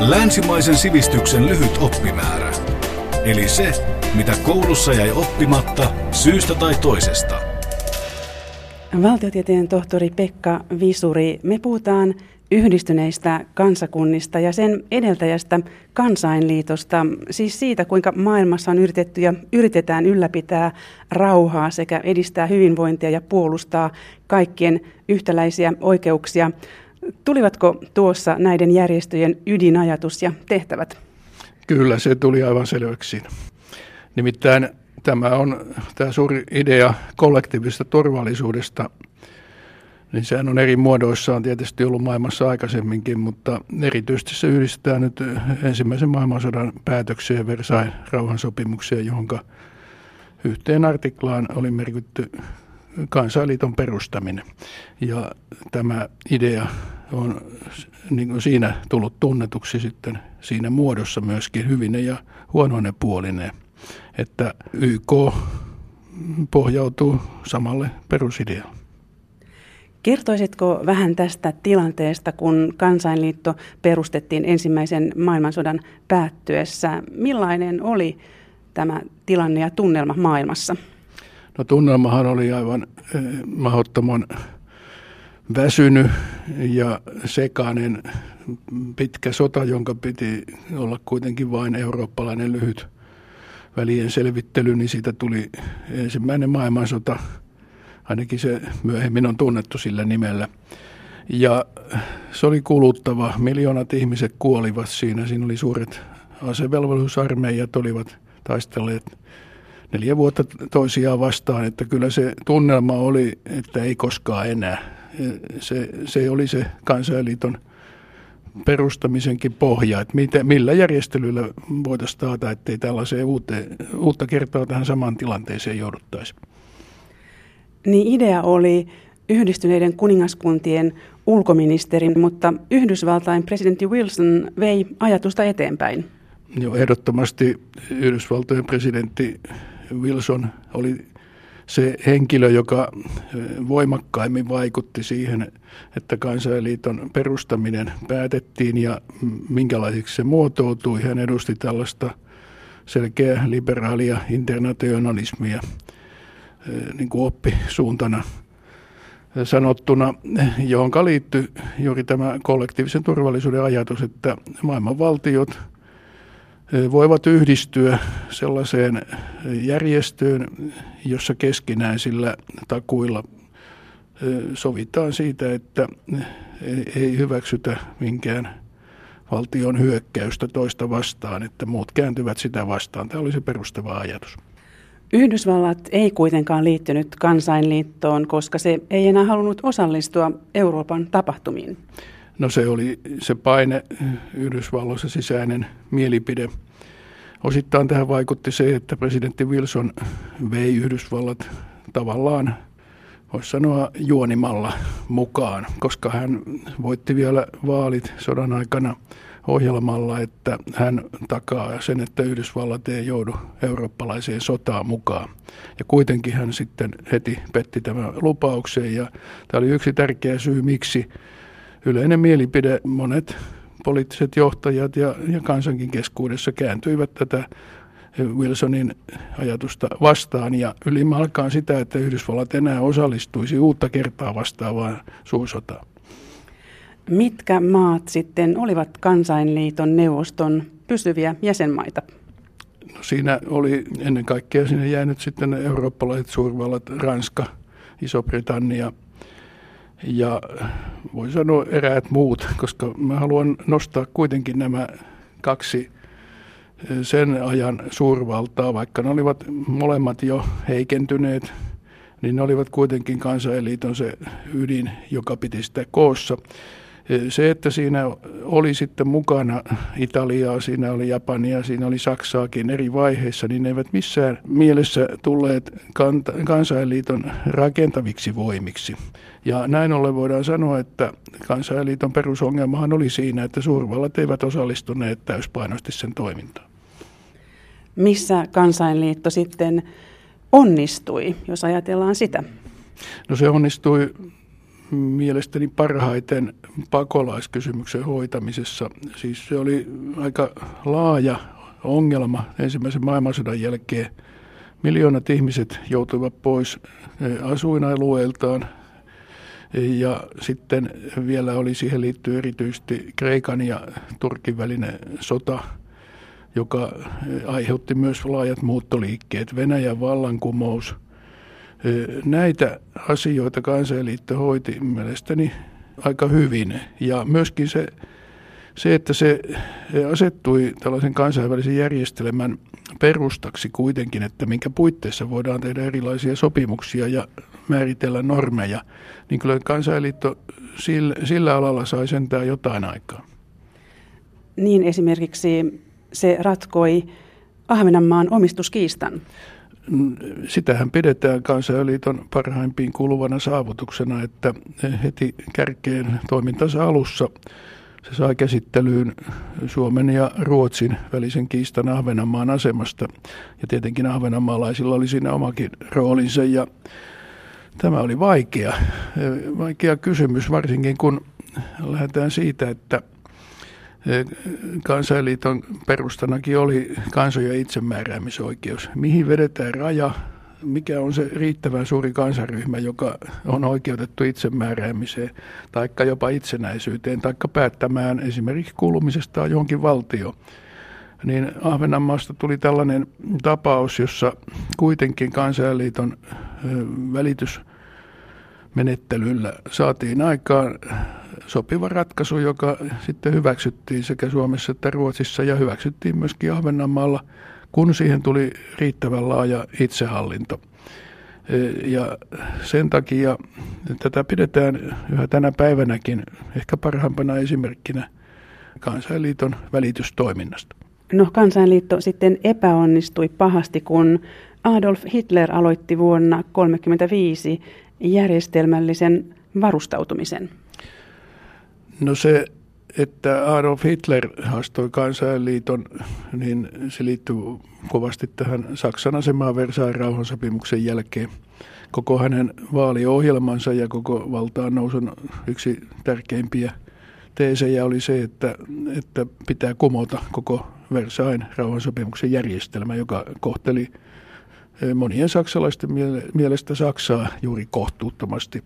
Länsimaisen sivistyksen lyhyt oppimäärä. Eli se, mitä koulussa jäi oppimatta syystä tai toisesta. Valtiotieteen tohtori Pekka Visuri, me puhutaan yhdistyneistä kansakunnista ja sen edeltäjästä kansainliitosta, siis siitä kuinka maailmassa on yritetty ja yritetään ylläpitää rauhaa sekä edistää hyvinvointia ja puolustaa kaikkien yhtäläisiä oikeuksia. Tulivatko tuossa näiden järjestöjen ydinajatus ja tehtävät? Kyllä, se tuli aivan selväksi. Nimittäin tämä on tämä suuri idea kollektiivisesta turvallisuudesta, niin sehän on eri muodoissaan tietysti ollut maailmassa aikaisemminkin, mutta erityisesti se yhdistää nyt ensimmäisen maailmansodan päätöksiä Versailles rauhansopimuksia, johon yhteen artiklaan oli merkitty kansainliiton perustaminen. Ja tämä idea on niin kuin siinä tullut tunnetuksi sitten siinä muodossa myöskin hyvinen ja huonoinen puolinen, että YK pohjautuu samalle perusidealle. Kertoisitko vähän tästä tilanteesta, kun kansainliitto perustettiin ensimmäisen maailmansodan päättyessä? Millainen oli tämä tilanne ja tunnelma maailmassa? No tunnelmahan oli aivan eh, mahdottoman väsynyt ja sekainen pitkä sota, jonka piti olla kuitenkin vain eurooppalainen lyhyt välien selvittely, niin siitä tuli ensimmäinen maailmansota. Ainakin se myöhemmin on tunnettu sillä nimellä. Ja se oli kuluttava. Miljoonat ihmiset kuolivat siinä. Siinä oli suuret asevelvollisuusarmeijat, olivat taistelleet neljä vuotta toisiaan vastaan, että kyllä se tunnelma oli, että ei koskaan enää se, se oli se kansainliiton perustamisenkin pohja, että mitä, millä järjestelyillä voitaisiin taata, ettei tällaiseen uuteen, uutta kertaa tähän samaan tilanteeseen jouduttaisi. Niin idea oli yhdistyneiden kuningaskuntien ulkoministerin, mutta Yhdysvaltain presidentti Wilson vei ajatusta eteenpäin. Joo, ehdottomasti Yhdysvaltojen presidentti Wilson oli se henkilö, joka voimakkaimmin vaikutti siihen, että kansainliiton perustaminen päätettiin ja minkälaiseksi se muotoutui. Hän edusti tällaista selkeää liberaalia internationalismia niin kuin oppisuuntana sanottuna, johon liittyy juuri tämä kollektiivisen turvallisuuden ajatus, että maailman valtiot – voivat yhdistyä sellaiseen järjestöön, jossa keskinäisillä takuilla sovitaan siitä, että ei hyväksytä minkään valtion hyökkäystä toista vastaan, että muut kääntyvät sitä vastaan. Tämä oli se perustava ajatus. Yhdysvallat ei kuitenkaan liittynyt kansainliittoon, koska se ei enää halunnut osallistua Euroopan tapahtumiin. No se oli se paine Yhdysvalloissa sisäinen mielipide. Osittain tähän vaikutti se, että presidentti Wilson vei Yhdysvallat tavallaan, voisi sanoa, juonimalla mukaan, koska hän voitti vielä vaalit sodan aikana ohjelmalla, että hän takaa sen, että Yhdysvallat ei joudu eurooppalaiseen sotaan mukaan. Ja kuitenkin hän sitten heti petti tämän lupauksen ja tämä oli yksi tärkeä syy, miksi yleinen mielipide, monet poliittiset johtajat ja, ja kansankin keskuudessa kääntyivät tätä Wilsonin ajatusta vastaan ja ylimalkaan sitä, että Yhdysvallat enää osallistuisi uutta kertaa vastaavaan suursotaan. Mitkä maat sitten olivat kansainliiton neuvoston pysyviä jäsenmaita? No siinä oli ennen kaikkea sinne jäänyt sitten eurooppalaiset suurvallat, Ranska, Iso-Britannia – ja voi sanoa eräät muut, koska mä haluan nostaa kuitenkin nämä kaksi eh, sen ajan suurvaltaa, vaikka ne olivat molemmat jo heikentyneet, niin ne olivat kuitenkin kansainliiton se ydin, joka piti sitä koossa. Se, että siinä oli sitten mukana Italiaa, siinä oli Japania, siinä oli Saksaakin eri vaiheissa, niin ne eivät missään mielessä tulleet kansainliiton rakentaviksi voimiksi. Ja näin ollen voidaan sanoa, että kansainliiton perusongelmahan oli siinä, että suurvallat eivät osallistuneet täyspainoisesti sen toimintaan. Missä kansainliitto sitten onnistui, jos ajatellaan sitä? No se onnistui mielestäni parhaiten pakolaiskysymyksen hoitamisessa. Siis se oli aika laaja ongelma ensimmäisen maailmansodan jälkeen. Miljoonat ihmiset joutuivat pois eh, asuinalueiltaan ja sitten vielä oli siihen liittyy erityisesti Kreikan ja Turkin välinen sota, joka eh, aiheutti myös laajat muuttoliikkeet, Venäjän vallankumous. Näitä asioita kansainliitto hoiti mielestäni aika hyvin ja myöskin se se, että se asettui tällaisen kansainvälisen järjestelmän perustaksi kuitenkin, että minkä puitteissa voidaan tehdä erilaisia sopimuksia ja määritellä normeja, niin kyllä kansainliitto sillä, sillä alalla sai sentään jotain aikaa. Niin esimerkiksi se ratkoi Ahvenanmaan omistuskiistan. Sitähän pidetään kansainliiton parhaimpiin kuluvana saavutuksena, että heti kärkeen toimintansa alussa se sai käsittelyyn Suomen ja Ruotsin välisen kiistan Ahvenanmaan asemasta. Ja tietenkin ahvenanmaalaisilla oli siinä omakin roolinsa. Ja tämä oli vaikea, vaikea kysymys, varsinkin kun lähdetään siitä, että kansainliiton perustanakin oli kansojen itsemääräämisoikeus. Mihin vedetään raja mikä on se riittävän suuri kansaryhmä, joka on oikeutettu itsemääräämiseen, taikka jopa itsenäisyyteen, taikka päättämään esimerkiksi kuulumisesta johonkin valtioon. Niin Ahvenanmaasta tuli tällainen tapaus, jossa kuitenkin kansainliiton välitysmenettelyllä saatiin aikaan sopiva ratkaisu, joka sitten hyväksyttiin sekä Suomessa että Ruotsissa ja hyväksyttiin myöskin Ahvenanmaalla – kun siihen tuli riittävän laaja itsehallinto. E, ja sen takia tätä pidetään yhä tänä päivänäkin ehkä parhaimpana esimerkkinä kansainliiton välitystoiminnasta. No kansainliitto sitten epäonnistui pahasti, kun Adolf Hitler aloitti vuonna 1935 järjestelmällisen varustautumisen. No se että Adolf Hitler haastoi kansainliiton, niin se liittyy kovasti tähän Saksan asemaan Versailles rauhansopimuksen jälkeen. Koko hänen vaaliohjelmansa ja koko valtaan nousun yksi tärkeimpiä teesejä oli se, että, että pitää kumota koko Versailles rauhansopimuksen järjestelmä, joka kohteli eh, monien saksalaisten mielestä Saksaa juuri kohtuuttomasti.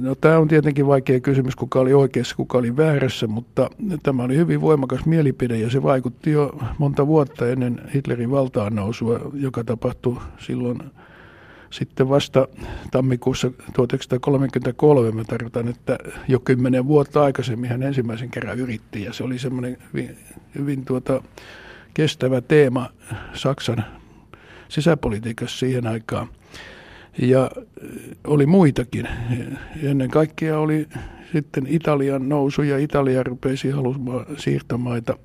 No, tämä on tietenkin vaikea kysymys, kuka oli oikeassa, kuka oli väärässä, mutta tämä oli hyvin voimakas mielipide ja se vaikutti jo monta vuotta ennen Hitlerin valtaan nousua, joka tapahtui silloin sitten vasta tammikuussa 1933. Mä tarkoitan, että jo kymmenen vuotta aikaisemmin hän ensimmäisen kerran yritti ja se oli semmoinen hyvin, hyvin tuota, kestävä teema Saksan sisäpolitiikassa siihen aikaan. Ja oli muitakin. Ennen kaikkea oli sitten Italian nousu ja Italia rupesi haluamaan siirtomaita.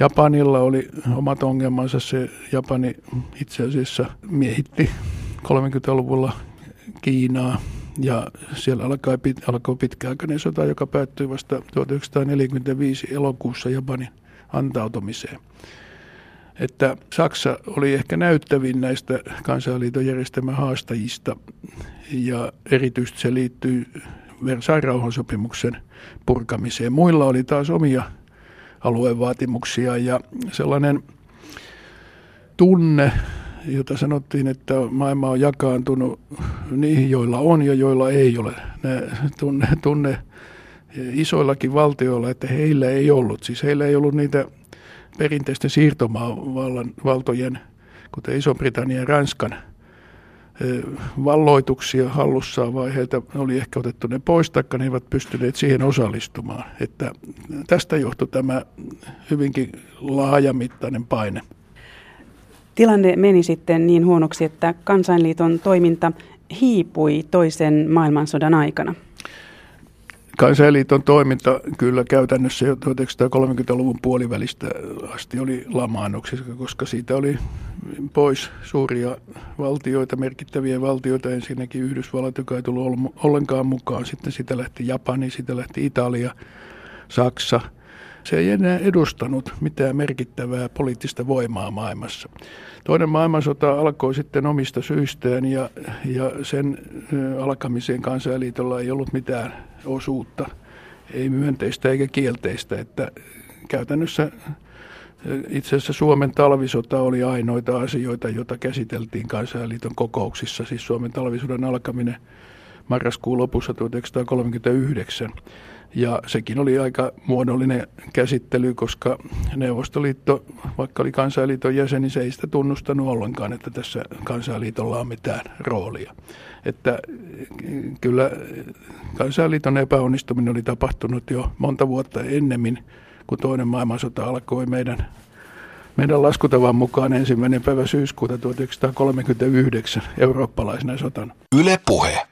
Japanilla oli omat ongelmansa. Se Japani itse asiassa miehitti 30-luvulla Kiinaa ja siellä alkoi, alkoi pitkäaikainen sota, joka päättyi vasta 1945 elokuussa Japanin antautumiseen että Saksa oli ehkä näyttävin näistä kansainliiton järjestelmän haastajista ja erityisesti se liittyy Versailles rauhansopimuksen purkamiseen. Muilla oli taas omia aluevaatimuksia ja sellainen tunne, jota sanottiin, että maailma on jakaantunut niihin, joilla on ja joilla ei ole. Ne tunne, tunne isoillakin valtioilla, että heillä ei ollut. Siis heillä ei ollut niitä perinteisten siirtomaavaltojen, kuten Iso-Britannian ja Ranskan, valloituksia hallussaan, vai heiltä oli ehkä otettu ne pois, taikka ne eivät pystyneet siihen osallistumaan. Että tästä johtui tämä hyvinkin laajamittainen paine. Tilanne meni sitten niin huonoksi, että kansainliiton toiminta hiipui toisen maailmansodan aikana. Kansainliiton toiminta kyllä käytännössä jo 1930-luvun puolivälistä asti oli lamaannuksessa, koska siitä oli pois suuria valtioita, merkittäviä valtioita. Ensinnäkin Yhdysvallat, joka ei tullut ollenkaan mukaan. Sitten sitä lähti Japani, sitä lähti Italia, Saksa. Se ei enää edustanut mitään merkittävää poliittista voimaa maailmassa. Toinen maailmansota alkoi sitten omista syistään ja, ja sen alkamiseen kansainliitolla ei ollut mitään osuutta, ei myönteistä eikä kielteistä, että käytännössä itse asiassa Suomen talvisota oli ainoita asioita, joita käsiteltiin kansainliiton kokouksissa, siis Suomen talvisodan alkaminen marraskuun lopussa 1939. Ja sekin oli aika muodollinen käsittely, koska Neuvostoliitto, vaikka oli kansainliiton jäsen, niin se ei sitä tunnustanut ollenkaan, että tässä kansainliitolla on mitään roolia. Että kyllä kansainliiton epäonnistuminen oli tapahtunut jo monta vuotta ennemmin, kun toinen maailmansota alkoi meidän meidän laskutavan mukaan ensimmäinen päivä syyskuuta 1939 eurooppalaisena sotana. Yle puhe.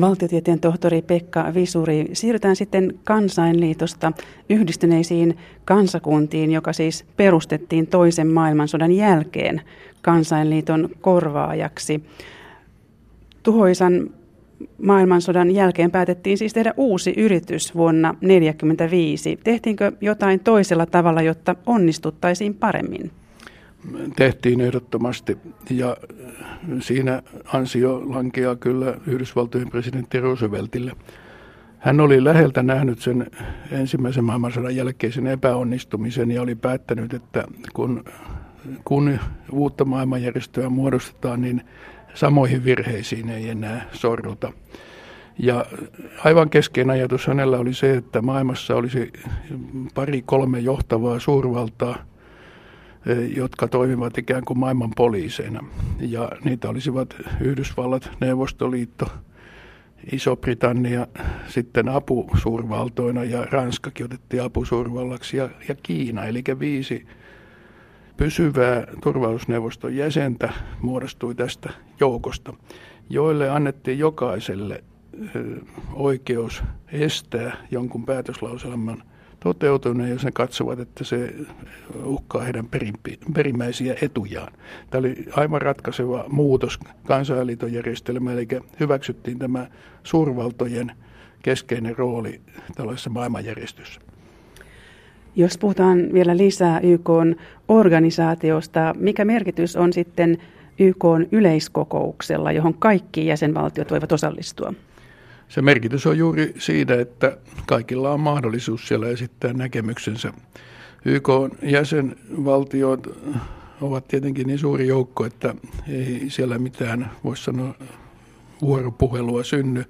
Valtiotieteen tohtori Pekka Visuri, siirrytään sitten kansainliitosta yhdistyneisiin kansakuntiin, joka siis perustettiin toisen maailmansodan jälkeen kansainliiton korvaajaksi. Tuhoisan maailmansodan jälkeen päätettiin siis tehdä uusi yritys vuonna 1945. Tehtiinkö jotain toisella tavalla, jotta onnistuttaisiin paremmin? Tehtiin ehdottomasti ja siinä ansio lankeaa kyllä Yhdysvaltojen presidentti Rooseveltille. Hän oli läheltä nähnyt sen ensimmäisen maailmansodan jälkeisen epäonnistumisen ja oli päättänyt, että kun, kun uutta maailmanjärjestöä muodostetaan, niin samoihin virheisiin ei enää sorruta. Ja aivan keskeinen ajatus hänellä oli se, että maailmassa olisi pari kolme johtavaa suurvaltaa – jotka toimivat ikään kuin maailman poliiseina. Ja niitä olisivat Yhdysvallat, Neuvostoliitto, Iso-Britannia sitten apusuurvaltoina ja Ranskakin otettiin apusuurvallaksi ja, ja Kiina, eli viisi pysyvää turvallisuusneuvoston jäsentä muodostui tästä joukosta, joille annettiin jokaiselle oikeus estää jonkun päätöslauselman – toteutunut, jos ne katsovat, että se uhkaa heidän perimpi, perimmäisiä etujaan. Tämä oli aivan ratkaiseva muutos kansainliiton järjestelmään, eli hyväksyttiin tämä suurvaltojen keskeinen rooli tällaisessa maailmanjärjestössä. Jos puhutaan vielä lisää YK organisaatiosta, mikä merkitys on sitten YK yleiskokouksella, johon kaikki jäsenvaltiot voivat osallistua? Se merkitys on juuri siinä, että kaikilla on mahdollisuus siellä esittää näkemyksensä. YK jäsenvaltiot ovat tietenkin niin suuri joukko, että ei siellä mitään, voisi sanoa, vuoropuhelua synny.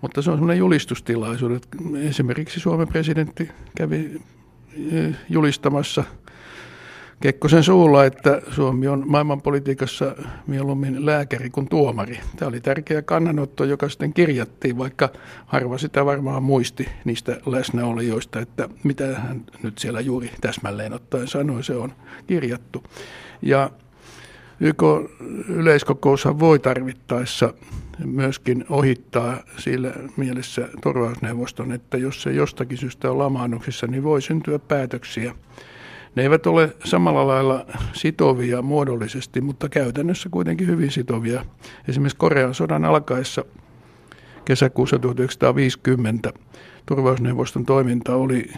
Mutta se on semmoinen julistustilaisuus, esimerkiksi Suomen presidentti kävi eh, julistamassa – Kekkosen suulla, että Suomi on maailmanpolitiikassa mieluummin lääkäri kuin tuomari. Tämä oli tärkeä kannanotto, joka sitten kirjattiin, vaikka harva sitä varmaan muisti niistä läsnäolijoista, että mitä hän nyt siellä juuri täsmälleen ottaen sanoi, se on kirjattu. Ja YK yleiskokoushan voi tarvittaessa myöskin ohittaa sillä mielessä turvallisuusneuvoston, että jos se jostakin syystä on lamaannuksissa, niin voi syntyä päätöksiä, ne eivät ole samalla lailla sitovia muodollisesti, mutta käytännössä kuitenkin hyvin sitovia. Esimerkiksi Korean sodan alkaessa kesäkuussa 1950 turvallisuusneuvoston toiminta oli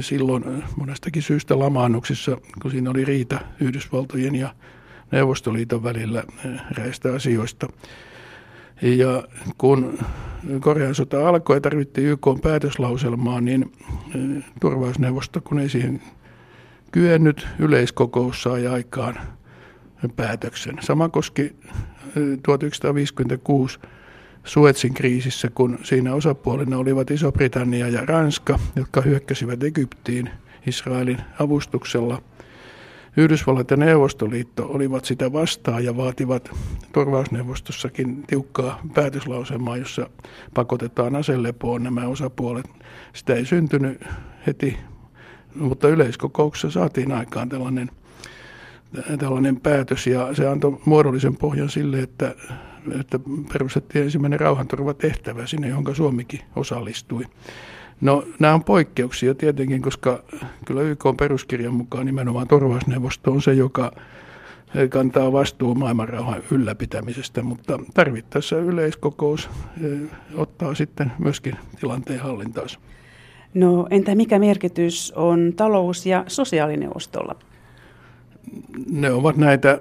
silloin monestakin syystä lamaannuksissa, kun siinä oli riita Yhdysvaltojen ja Neuvostoliiton välillä räistä asioista. Ja kun Korean sota alkoi ja tarvittiin YK päätöslauselmaa, niin turvallisuusneuvosto, kun ei siihen kyennyt yleiskokous sai aikaan päätöksen. Sama koski 1956 Suetsin kriisissä, kun siinä osapuolena olivat Iso-Britannia ja Ranska, jotka hyökkäsivät Egyptiin Israelin avustuksella. Yhdysvallat ja Neuvostoliitto olivat sitä vastaan ja vaativat turvausneuvostossakin tiukkaa päätöslausemaa, jossa pakotetaan aselepoon nämä osapuolet. Sitä ei syntynyt heti mutta yleiskokouksessa saatiin aikaan tällainen, tällainen päätös ja se antoi muodollisen pohjan sille, että, että perustettiin ensimmäinen rauhanturvatehtävä sinne, johon Suomikin osallistui. No nämä on poikkeuksia tietenkin, koska kyllä YK on peruskirjan mukaan nimenomaan turvallisuusneuvosto on se, joka kantaa vastuu maailmanrauhan ylläpitämisestä, mutta tarvittaessa yleiskokous eh, ottaa sitten myöskin tilanteen hallintaansa. No entä mikä merkitys on talous- ja sosiaalineuvostolla? Ne ovat näitä,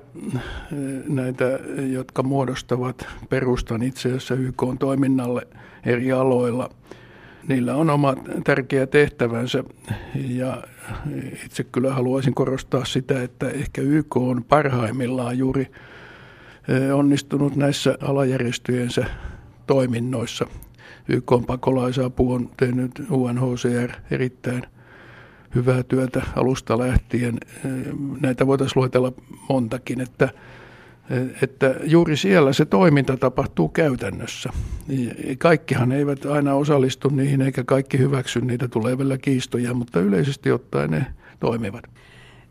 näitä, jotka muodostavat perustan itse asiassa YK-toiminnalle eri aloilla. Niillä on oma tärkeä tehtävänsä ja itse kyllä haluaisin korostaa sitä, että ehkä YK on parhaimmillaan juuri onnistunut näissä alajärjestöjensä toiminnoissa. YK on pakolaisapu on tehnyt UNHCR erittäin hyvää työtä alusta lähtien. Näitä voitaisiin luetella montakin, että, että juuri siellä se toiminta tapahtuu käytännössä. Kaikkihan eivät aina osallistu niihin eikä kaikki hyväksy niitä, tulee vielä kiistoja, mutta yleisesti ottaen ne toimivat.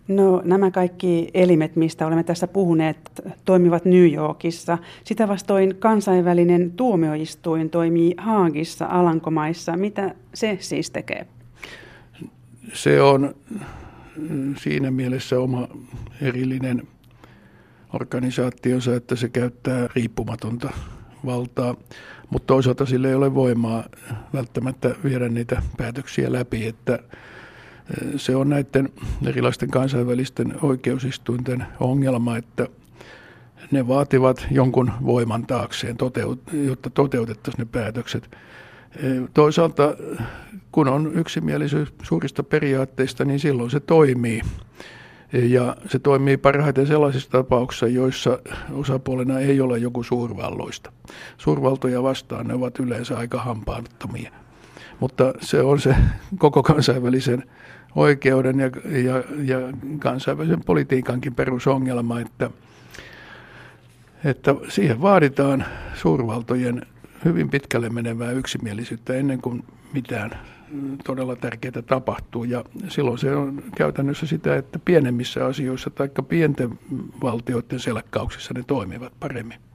No nämä kaikki elimet, mistä olemme tässä puhuneet, toimivat New Yorkissa. Sitä vastoin kansainvälinen tuomioistuin toimii Haagissa, Alankomaissa. Mitä se siis tekee? Se on siinä mielessä oma erillinen organisaationsa, että se käyttää riippumatonta valtaa, mutta toisaalta sille ei ole voimaa välttämättä viedä niitä päätöksiä läpi, että se on näiden erilaisten kansainvälisten oikeusistuinten ongelma, että ne vaativat jonkun voiman taakseen, jotta toteutettaisiin ne päätökset. Toisaalta, kun on yksimielisyys suurista periaatteista, niin silloin se toimii. Ja se toimii parhaiten sellaisissa tapauksissa, joissa osapuolena ei ole joku suurvalloista. Suurvaltoja vastaan ne ovat yleensä aika hampaattomia. Mutta se on se koko kansainvälisen oikeuden ja, ja, ja kansainvälisen politiikankin perusongelma, että, että siihen vaaditaan suurvaltojen hyvin pitkälle menevää yksimielisyyttä ennen kuin mitään todella tärkeää tapahtuu. Ja silloin se on käytännössä sitä, että pienemmissä asioissa tai pienten valtioiden selkkauksissa ne toimivat paremmin.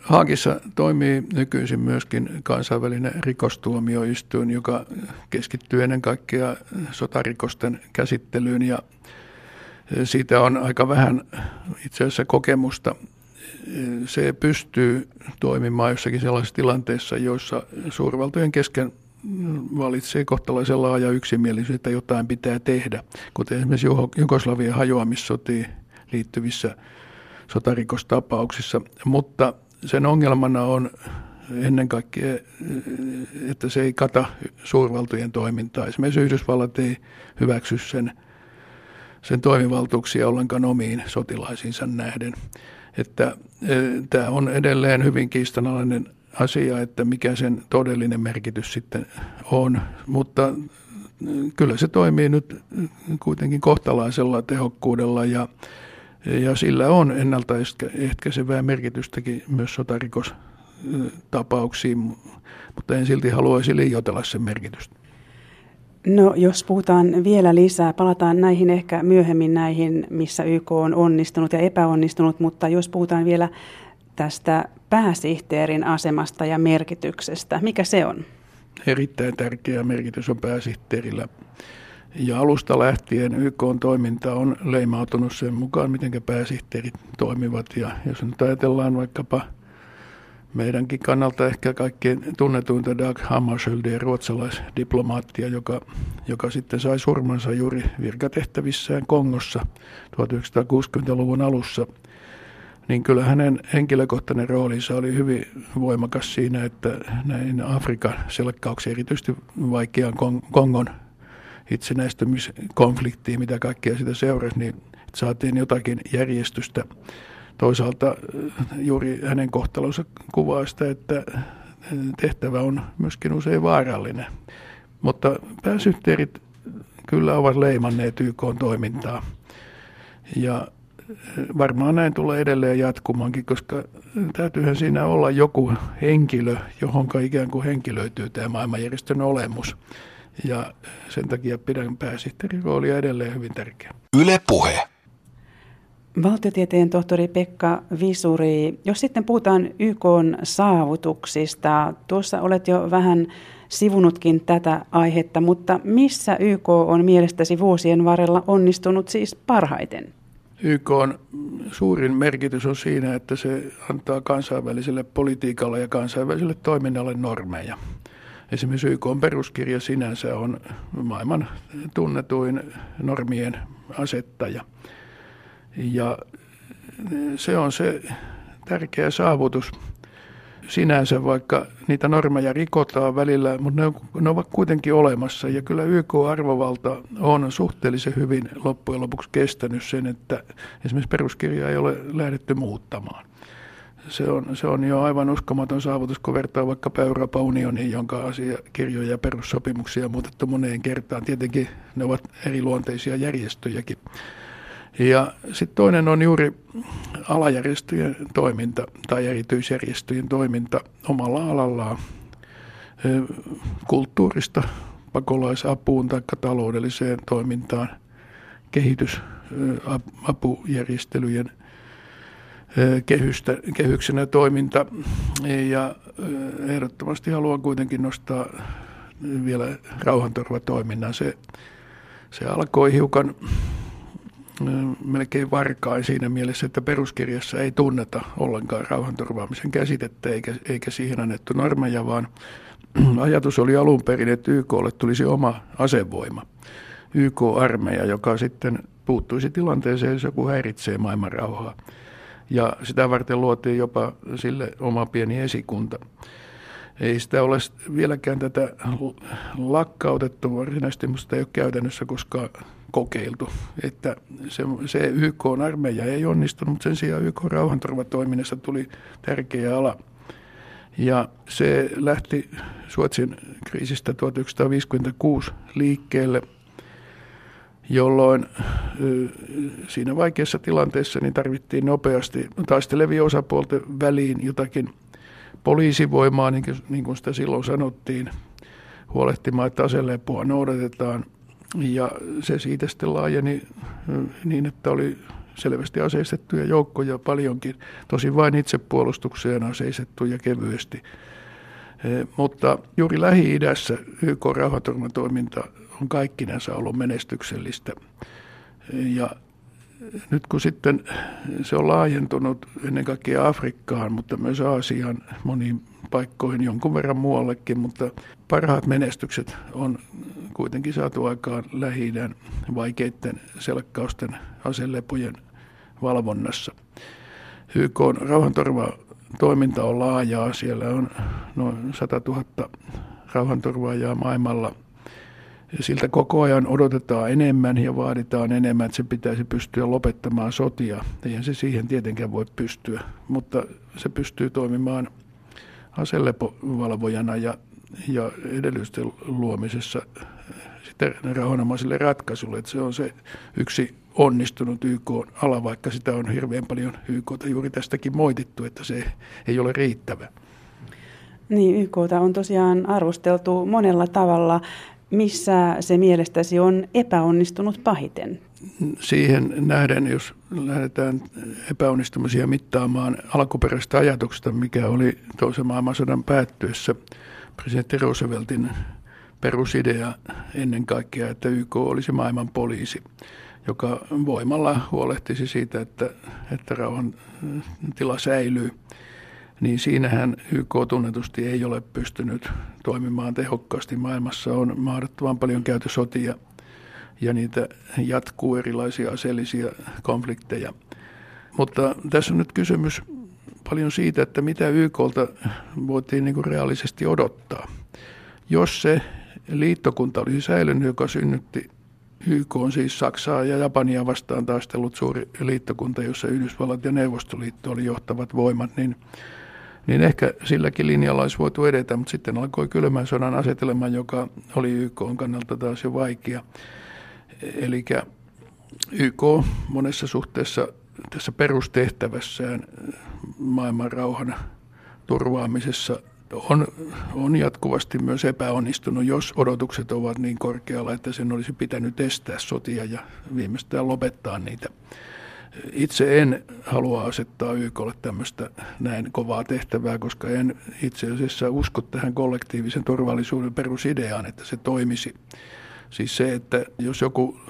Haagissa toimii nykyisin myöskin kansainvälinen rikostuomioistuin, joka keskittyy ennen kaikkea sotarikosten käsittelyyn ja siitä on aika vähän itse asiassa kokemusta. Se pystyy toimimaan jossakin sellaisissa tilanteissa, joissa suurvaltojen kesken valitsee kohtalaisen laaja yksimielisyys, että jotain pitää tehdä, kuten esimerkiksi Jugoslavian hajoamissotiin liittyvissä sotarikostapauksissa, mutta sen ongelmana on ennen kaikkea, että se ei kata suurvaltojen toimintaa. Esimerkiksi Yhdysvallat ei hyväksy sen, sen toimivaltuuksia ollenkaan omiin sotilaisiinsa nähden. Että e, tämä on edelleen hyvin kiistanalainen asia, että mikä sen todellinen merkitys sitten on, mutta e, kyllä se toimii nyt kuitenkin kohtalaisella tehokkuudella ja ja sillä on ennaltaehkäisevää merkitystäkin myös sotarikostapauksiin, mutta en silti haluaisi liioitella sen merkitystä. No jos puhutaan vielä lisää, palataan näihin ehkä myöhemmin näihin, missä YK on onnistunut ja epäonnistunut, mutta jos puhutaan vielä tästä pääsihteerin asemasta ja merkityksestä, mikä se on? Erittäin tärkeä merkitys on pääsihteerillä. Ja alusta lähtien YK on toiminta on leimautunut sen mukaan, miten pääsihteerit toimivat. Ja jos nyt ajatellaan vaikkapa meidänkin kannalta ehkä kaikkein tunnetuinta Dag Hammarskjöldia, ruotsalaisdiplomaattia, joka, joka sitten sai surmansa juuri virkatehtävissään Kongossa 1960-luvun alussa, niin kyllä hänen henkilökohtainen roolinsa oli hyvin voimakas siinä, että näin Afrikan selkkauksia, erityisesti vaikean Kongon itsenäistymiskonfliktiin, mitä kaikkea sitä seurasi, niin saatiin jotakin järjestystä. Toisaalta äh, juuri hänen kohtalonsa kuvaa sitä, että äh, tehtävä on myöskin usein vaarallinen. Mutta pääsyhteerit kyllä ovat leimanneet YK-toimintaa. Ja äh, varmaan näin tulee edelleen jatkumankin, koska täytyyhän siinä olla joku henkilö, johon ikään kuin henkilöityy tämä maailmanjärjestön olemus. Ja sen takia pidän pääsihteerin roolia edelleen hyvin tärkeä. Yle Puhe. Valtiotieteen tohtori Pekka Visuri, jos sitten puhutaan YK saavutuksista, tuossa olet jo vähän sivunutkin tätä aihetta, mutta missä YK on mielestäsi vuosien varrella onnistunut siis parhaiten? YK on suurin merkitys on siinä, että se antaa kansainväliselle politiikalle ja kansainväliselle toiminnalle normeja. Esimerkiksi YK peruskirja sinänsä on maailman tunnetuin normien asettaja. Ja se on se tärkeä saavutus sinänsä, vaikka niitä normeja rikotaan välillä, mutta ne, ne ovat kuitenkin olemassa. Ja kyllä YK-arvovalta on suhteellisen hyvin loppujen lopuksi kestänyt sen, että esimerkiksi peruskirjaa ei ole lähdetty muuttamaan. Se on, se on jo aivan uskomaton saavutus, kun vertaa vaikka Euroopan unioniin, jonka asiakirjoja ja perussopimuksia on muutettu moneen kertaan. Tietenkin ne ovat eriluonteisia järjestöjäkin. Ja sitten toinen on juuri alajärjestöjen toiminta tai erityisjärjestöjen toiminta omalla alallaan kulttuurista pakolaisapuun tai taloudelliseen toimintaan, kehitysapujärjestelyjen kehystä, kehyksenä toiminta. Ja ehdottomasti haluan kuitenkin nostaa vielä rauhanturvatoiminnan. Se, se alkoi hiukan melkein varkain siinä mielessä, että peruskirjassa ei tunneta ollenkaan rauhanturvaamisen käsitettä eikä, eikä siihen annettu normeja, vaan ajatus oli alun perin, että YKlle tulisi oma asevoima, YK-armeija, joka sitten puuttuisi tilanteeseen, jos joku häiritsee maailman rauhaa. Ja sitä varten luotiin jopa sille oma pieni esikunta. Ei sitä ole vieläkään tätä lakkautettu varsinaisesti, mutta sitä ei ole käytännössä koskaan kokeiltu. Että se, se YK-armeija ei onnistunut, mutta sen sijaan YK-rauhanturvatoiminnassa tuli tärkeä ala. Ja se lähti Suotsin kriisistä 1956 liikkeelle, jolloin siinä vaikeassa tilanteessa niin tarvittiin nopeasti taistelevia osapuolten väliin jotakin poliisivoimaa, niin kuin, niin kuin sitä silloin sanottiin, huolehtimaan, että aselepoa noudatetaan – ja se siitä sitten laajeni niin, että oli selvästi aseistettuja joukkoja paljonkin, tosi vain itsepuolustukseen aseistettuja kevyesti. Mutta juuri Lähi-idässä YK-rauhanturmatoiminta on kaikkinensa ollut menestyksellistä. Ja nyt kun sitten se on laajentunut ennen kaikkea Afrikkaan, mutta myös Aasiaan moniin paikkoihin jonkun verran muuallekin, mutta parhaat menestykset on kuitenkin saatu aikaan lähi vaikeiden selkkausten aselepojen valvonnassa. YK on rauhanturva toiminta on laajaa. Siellä on noin 100 000 rauhanturvaajaa maailmalla. Siltä koko ajan odotetaan enemmän ja vaaditaan enemmän, että se pitäisi pystyä lopettamaan sotia. Eihän se siihen tietenkään voi pystyä, mutta se pystyy toimimaan aselepovalvojana ja, ja edellytysten luomisessa sitten rauhanomaisille ratkaisulle. Että se on se yksi onnistunut YK-ala, vaikka sitä on hirveän paljon YKta juuri tästäkin moitittu, että se ei ole riittävä. Niin, YKta on tosiaan arvosteltu monella tavalla. Missä se mielestäsi on epäonnistunut pahiten? Siihen nähden, jos lähdetään epäonnistumisia mittaamaan alkuperäistä ajatuksesta, mikä oli toisen maailmansodan päättyessä presidentti Rooseveltin perusidea ennen kaikkea, että YK olisi maailman poliisi, joka voimalla huolehtisi siitä, että, että rauhan tila säilyy. Niin siinähän YK tunnetusti ei ole pystynyt toimimaan tehokkaasti. Maailmassa on mahdottoman paljon käyty sotia ja niitä jatkuu erilaisia aseellisia konflikteja. Mutta tässä on nyt kysymys paljon siitä, että mitä YKlta voitiin niin kuin reaalisesti odottaa. Jos se liittokunta olisi säilynyt, joka synnytti YK on siis Saksaa ja Japania vastaan taistellut suuri liittokunta, jossa Yhdysvallat ja Neuvostoliitto oli johtavat voimat, niin, niin ehkä silläkin linjalla olisi voitu edetä, mutta sitten alkoi kylmän sodan asetelma, joka oli YK kannalta taas jo vaikea. Eli YK monessa suhteessa tässä perustehtävässään maailman rauhan turvaamisessa on, on jatkuvasti myös epäonnistunut, jos odotukset ovat niin korkealla, että sen olisi pitänyt estää sotia ja viimeistään lopettaa niitä. Itse en halua asettaa YKlle tämmöistä näin kovaa tehtävää, koska en itse asiassa usko tähän kollektiivisen turvallisuuden perusideaan, että se toimisi. Siis se, että jos joku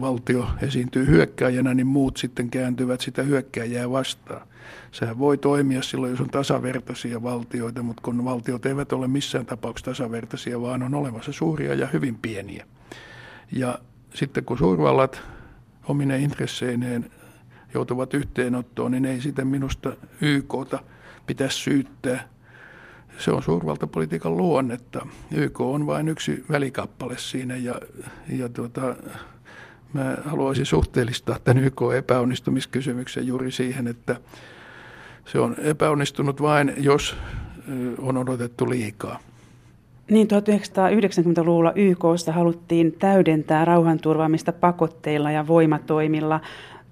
valtio esiintyy hyökkääjänä, niin muut sitten kääntyvät sitä hyökkääjää vastaan. Sehän voi toimia silloin, jos on tasavertaisia valtioita, mutta kun valtiot eivät ole missään tapauksessa tasavertaisia, vaan on olemassa suuria ja hyvin pieniä. Ja sitten kun suurvallat omine intresseineen joutuvat yhteenottoon, niin ei sitä minusta YKta pitäisi syyttää. Se on suurvaltapolitiikan luonnetta. YK on vain yksi välikappale siinä ja, ja tuota, mä haluaisin suhteellistaa tämän YK epäonnistumiskysymyksen juuri siihen, että se on epäonnistunut vain, jos on odotettu liikaa. Niin 1990-luvulla YKsta haluttiin täydentää rauhanturvaamista pakotteilla ja voimatoimilla.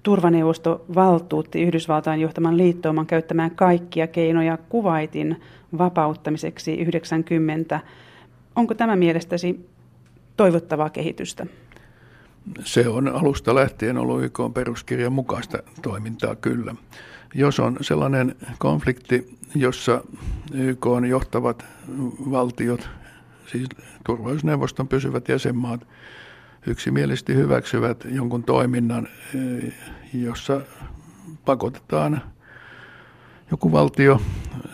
Turvaneuvosto valtuutti Yhdysvaltain johtaman liittouman käyttämään kaikkia keinoja kuvaitin vapauttamiseksi 90. Onko tämä mielestäsi toivottavaa kehitystä? Se on alusta lähtien ollut YK peruskirjan mukaista toimintaa kyllä. Jos on sellainen konflikti, jossa YK on johtavat valtiot, siis turvallisuusneuvoston pysyvät jäsenmaat, yksimielisesti hyväksyvät jonkun toiminnan, jossa pakotetaan joku valtio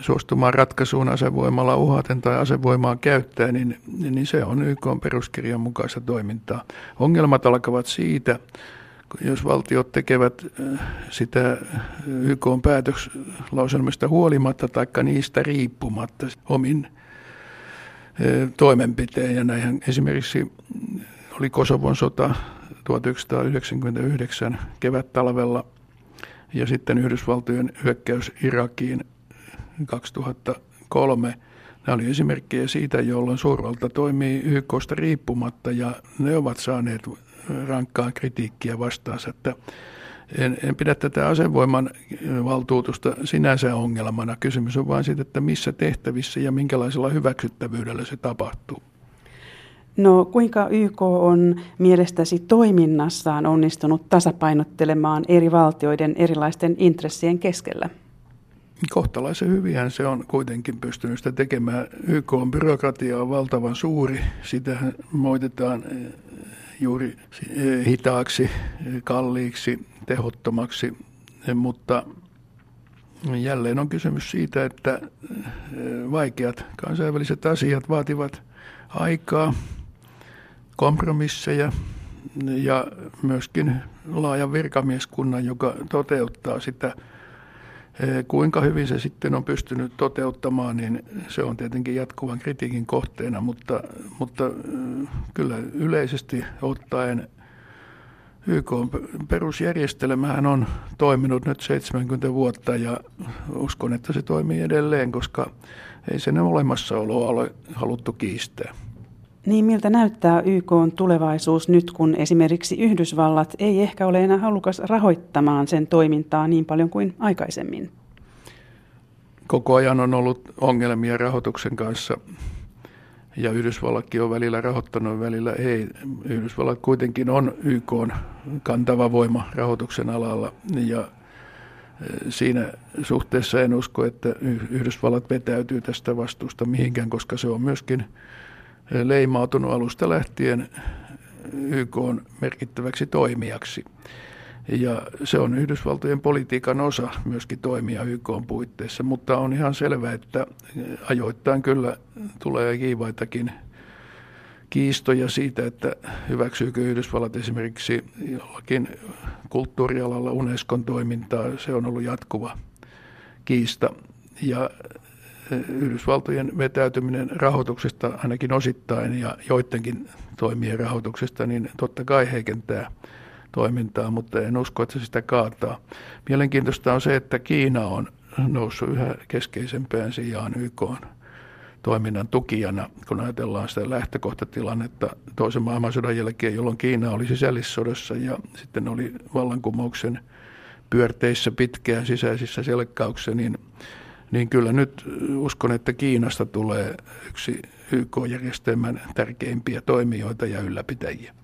suostumaan ratkaisuun asevoimalla uhaten tai asevoimaa käyttää, niin, niin se on YK peruskirjan mukaista toimintaa. Ongelmat alkavat siitä, jos valtiot tekevät äh, sitä YK päätöslauselmista huolimatta tai niistä riippumatta omin äh, toimenpiteen. Ja näinhän esimerkiksi oli Kosovon sota 1999 kevät-talvella ja sitten Yhdysvaltojen hyökkäys Irakiin 2003. Nämä oli esimerkkejä siitä, jolloin suurvalta toimii YKsta riippumatta ja ne ovat saaneet rankkaa kritiikkiä vastaansa. Että en, en pidä tätä asevoiman valtuutusta sinänsä ongelmana. Kysymys on vain siitä, että missä tehtävissä ja minkälaisella hyväksyttävyydellä se tapahtuu. No kuinka YK on mielestäsi toiminnassaan onnistunut tasapainottelemaan eri valtioiden erilaisten intressien keskellä? Kohtalaisen hyvihän se on kuitenkin pystynyt sitä tekemään. YK on byrokratia on valtavan suuri. Sitä moitetaan eh, juuri eh, hitaaksi, eh, kalliiksi, tehottomaksi, mutta jälleen on kysymys siitä, että vaikeat kansainväliset asiat vaativat aikaa, kompromisseja ja myöskin laajan virkamieskunnan, joka toteuttaa sitä. Eh, kuinka hyvin se sitten on pystynyt toteuttamaan, niin se on tietenkin jatkuvan kritiikin kohteena, mutta, mutta eh, kyllä yleisesti ottaen YK perusjärjestelmähän on toiminut nyt 70 vuotta ja uskon, että se toimii edelleen, koska ei sen olemassaoloa ole haluttu kiistää. Niin miltä näyttää YK on tulevaisuus nyt, kun esimerkiksi Yhdysvallat ei ehkä ole enää halukas rahoittamaan sen toimintaa niin paljon kuin aikaisemmin? Koko ajan on ollut ongelmia rahoituksen kanssa ja Yhdysvallatkin on välillä rahoittanut, välillä ei. Yhdysvallat kuitenkin on YK on kantava voima rahoituksen alalla ja e, siinä suhteessa en usko, että Yhdysvallat vetäytyy tästä vastuusta mihinkään, koska se on myöskin leimautunut alusta lähtien YK on merkittäväksi toimijaksi. Ja se on Yhdysvaltojen politiikan osa myöskin toimia YK on puitteissa, mutta on ihan selvää, että ajoittain kyllä tulee kiivaitakin kiistoja siitä, että hyväksyykö Yhdysvallat esimerkiksi jollakin kulttuurialalla Unescon toimintaa. Se on ollut jatkuva kiista. Ja Yhdysvaltojen vetäytyminen rahoituksesta ainakin osittain ja joidenkin toimien rahoituksesta, niin totta kai heikentää toimintaa, mutta en usko, että se sitä kaataa. Mielenkiintoista on se, että Kiina on noussut yhä keskeisempään sijaan YK toiminnan tukijana, kun ajatellaan sitä lähtökohtatilannetta toisen maailmansodan jälkeen, jolloin Kiina oli sisällissodassa ja sitten oli vallankumouksen pyörteissä pitkään sisäisissä selkkauksissa, niin niin kyllä nyt uskon, että Kiinasta tulee yksi YK-järjestelmän tärkeimpiä toimijoita ja ylläpitäjiä.